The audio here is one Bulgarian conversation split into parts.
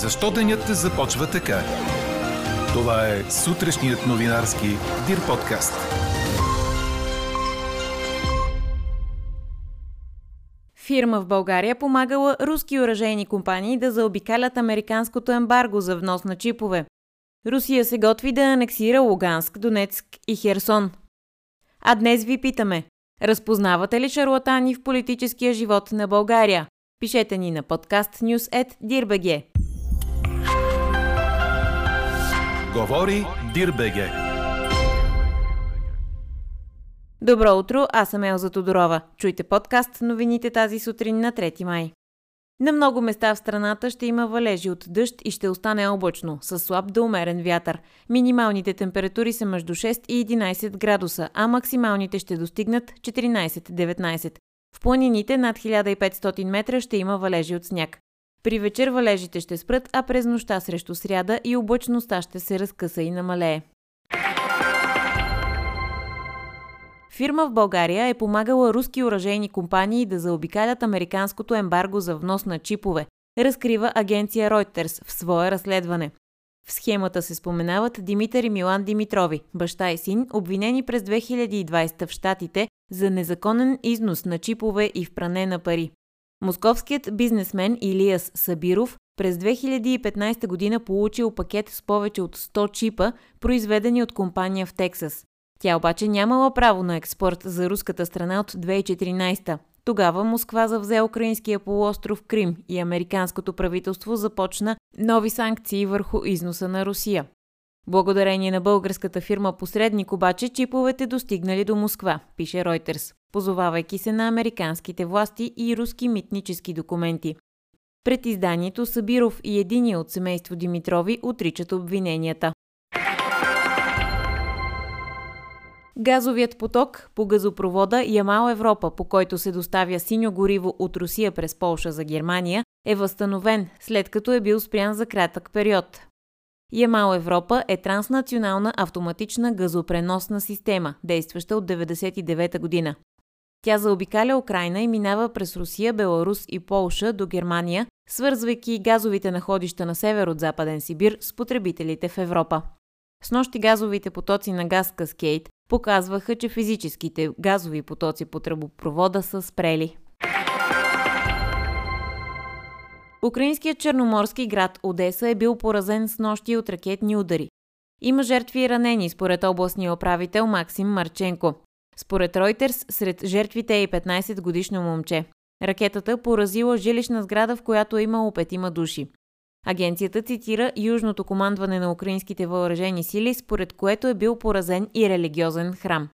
Защо денят започва така? Това е сутрешният новинарски Дир подкаст. Фирма в България помагала руски оръжейни компании да заобикалят американското ембарго за внос на чипове. Русия се готви да анексира Луганск, Донецк и Херсон. А днес ви питаме. Разпознавате ли шарлатани в политическия живот на България? Пишете ни на подкаст Говори Дирбеге. Добро утро, аз съм Елза Тодорова. Чуйте подкаст новините тази сутрин на 3 май. На много места в страната ще има валежи от дъжд и ще остане облачно, с слаб до умерен вятър. Минималните температури са между 6 и 11 градуса, а максималните ще достигнат 14-19. В планините над 1500 метра ще има валежи от сняг. При вечер валежите ще спрат, а през нощта срещу сряда и облачността ще се разкъса и намалее. Фирма в България е помагала руски оръжейни компании да заобикалят американското ембарго за внос на чипове, разкрива агенция Reuters в свое разследване. В схемата се споменават Димитър и Милан Димитрови, баща и син, обвинени през 2020 в Штатите за незаконен износ на чипове и в пране на пари. Московският бизнесмен Илиас Сабиров през 2015 година получил пакет с повече от 100 чипа, произведени от компания в Тексас. Тя обаче нямала право на експорт за руската страна от 2014. Тогава Москва завзе украинския полуостров Крим и американското правителство започна нови санкции върху износа на Русия. Благодарение на българската фирма посредник обаче чиповете достигнали до Москва, пише Reuters, позовавайки се на американските власти и руски митнически документи. Пред изданието Сабиров и единия от семейство Димитрови отричат обвиненията. Газовият поток по газопровода Ямал Европа, по който се доставя синьо гориво от Русия през Полша за Германия, е възстановен, след като е бил спрян за кратък период. Ямал Европа е транснационална автоматична газопреносна система, действаща от 1999 година. Тя заобикаля Украина и минава през Русия, Беларус и Полша до Германия, свързвайки газовите находища на север от Западен Сибир с потребителите в Европа. С нощи газовите потоци на газ Каскейт показваха, че физическите газови потоци по тръбопровода са спрели. Украинският черноморски град Одеса е бил поразен с нощи от ракетни удари. Има жертви и ранени, според областния управител Максим Марченко. Според Reuters, сред жертвите е и 15-годишно момче. Ракетата поразила жилищна сграда, в която е имало петима души. Агенцията цитира южното командване на украинските въоръжени сили, според което е бил поразен и религиозен храм.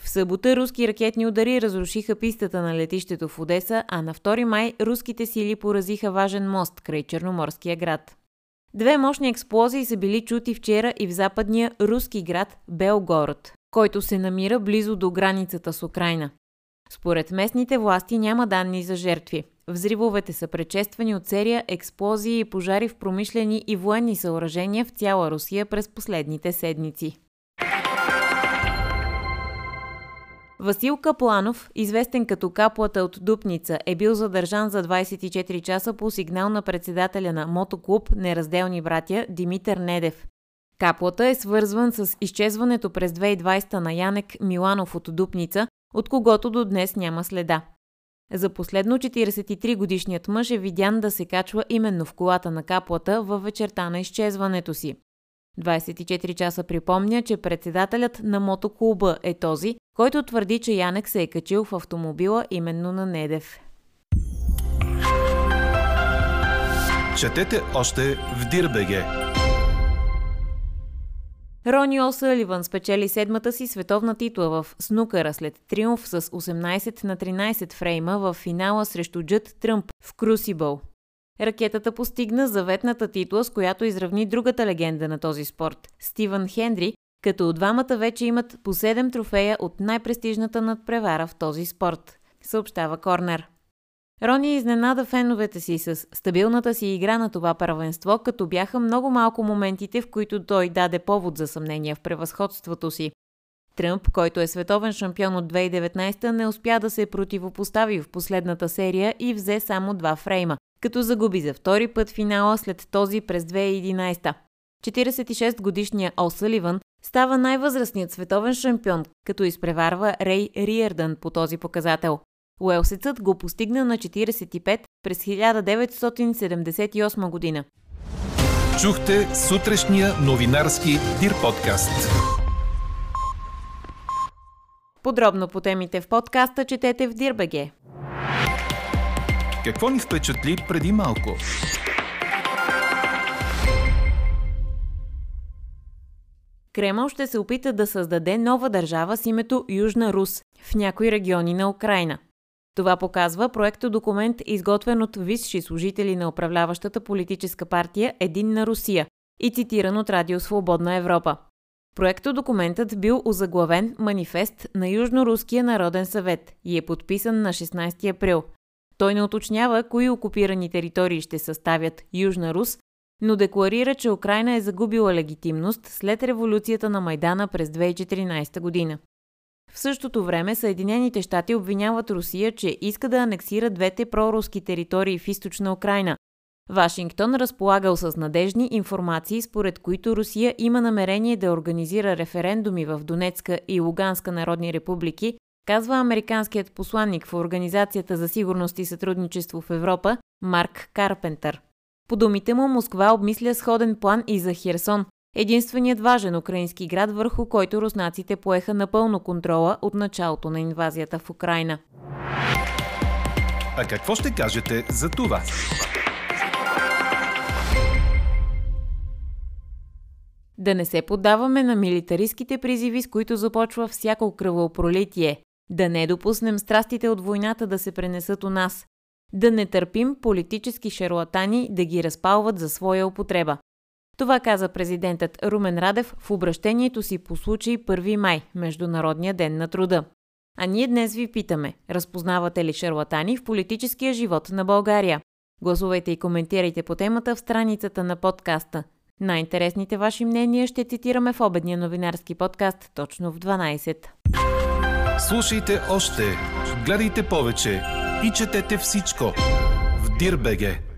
В събота руски ракетни удари разрушиха пистата на летището в Одеса, а на 2 май руските сили поразиха важен мост край Черноморския град. Две мощни експлозии са били чути вчера и в западния руски град Белгород, който се намира близо до границата с Украина. Според местните власти няма данни за жертви. Взривовете са предшествани от серия експлозии и пожари в промишлени и военни съоръжения в цяла Русия през последните седмици. Васил Капланов, известен като Каплата от Дупница, е бил задържан за 24 часа по сигнал на председателя на мотоклуб Неразделни братя Димитър Недев. Каплата е свързван с изчезването през 2020 на Янек Миланов от Дупница, от когото до днес няма следа. За последно 43 годишният мъж е видян да се качва именно в колата на каплата във вечерта на изчезването си. 24 часа припомня, че председателят на мотоклуба е този, който твърди, че Янек се е качил в автомобила именно на Недев. Четете още в Дирбеге! Рони О'Съливан спечели седмата си световна титла в снукъра след триумф с 18 на 13 фрейма в финала срещу Джът Тръмп в Крусибъл. Ракетата постигна заветната титла, с която изравни другата легенда на този спорт – Стивън Хендри, като от двамата вече имат по 7 трофея от най-престижната надпревара в този спорт, съобщава Корнер. Рони изненада феновете си с стабилната си игра на това първенство, като бяха много малко моментите, в които той даде повод за съмнение в превъзходството си. Тръмп, който е световен шампион от 2019, не успя да се противопостави в последната серия и взе само два фрейма, като загуби за втори път финала след този през 2011. 46-годишният О'Съливан става най-възрастният световен шампион, като изпреварва Рей Риердън по този показател. Уелсецът го постигна на 45 през 1978 година. Чухте сутрешния новинарски Дир подкаст. Подробно по темите в подкаста четете в Дирбеге. Какво ни впечатли преди малко? Кремъл ще се опита да създаде нова държава с името Южна Рус в някои региони на Украина. Това показва проекто документ, изготвен от висши служители на управляващата политическа партия Единна Русия и цитиран от Радио Свободна Европа. Проекто документът бил озаглавен Манифест на Южно-Руския народен съвет и е подписан на 16 април. Той не уточнява кои окупирани територии ще съставят Южна Рус, но декларира, че Украина е загубила легитимност след революцията на Майдана през 2014 година. В същото време Съединените щати обвиняват Русия, че иска да анексира двете проруски територии в източна Украина. Вашингтон разполагал с надежни информации, според които Русия има намерение да организира референдуми в Донецка и Луганска народни републики, казва американският посланник в Организацията за сигурност и сътрудничество в Европа Марк Карпентър. По думите му, Москва обмисля сходен план и за Херсон, единственият важен украински град, върху който руснаците поеха напълно контрола от началото на инвазията в Украина. А какво ще кажете за това? Да не се поддаваме на милитаристските призиви, с които започва всяко кръвопролитие. Да не допуснем страстите от войната да се пренесат у нас. Да не търпим политически шарлатани да ги разпалват за своя употреба. Това каза президентът Румен Радев в обращението си по случай 1 май, Международния ден на труда. А ние днес ви питаме, разпознавате ли шарлатани в политическия живот на България? Гласувайте и коментирайте по темата в страницата на подкаста. Най-интересните ваши мнения ще цитираме в обедния новинарски подкаст точно в 12. Слушайте още, гледайте повече и четете всичко в Дирбеге.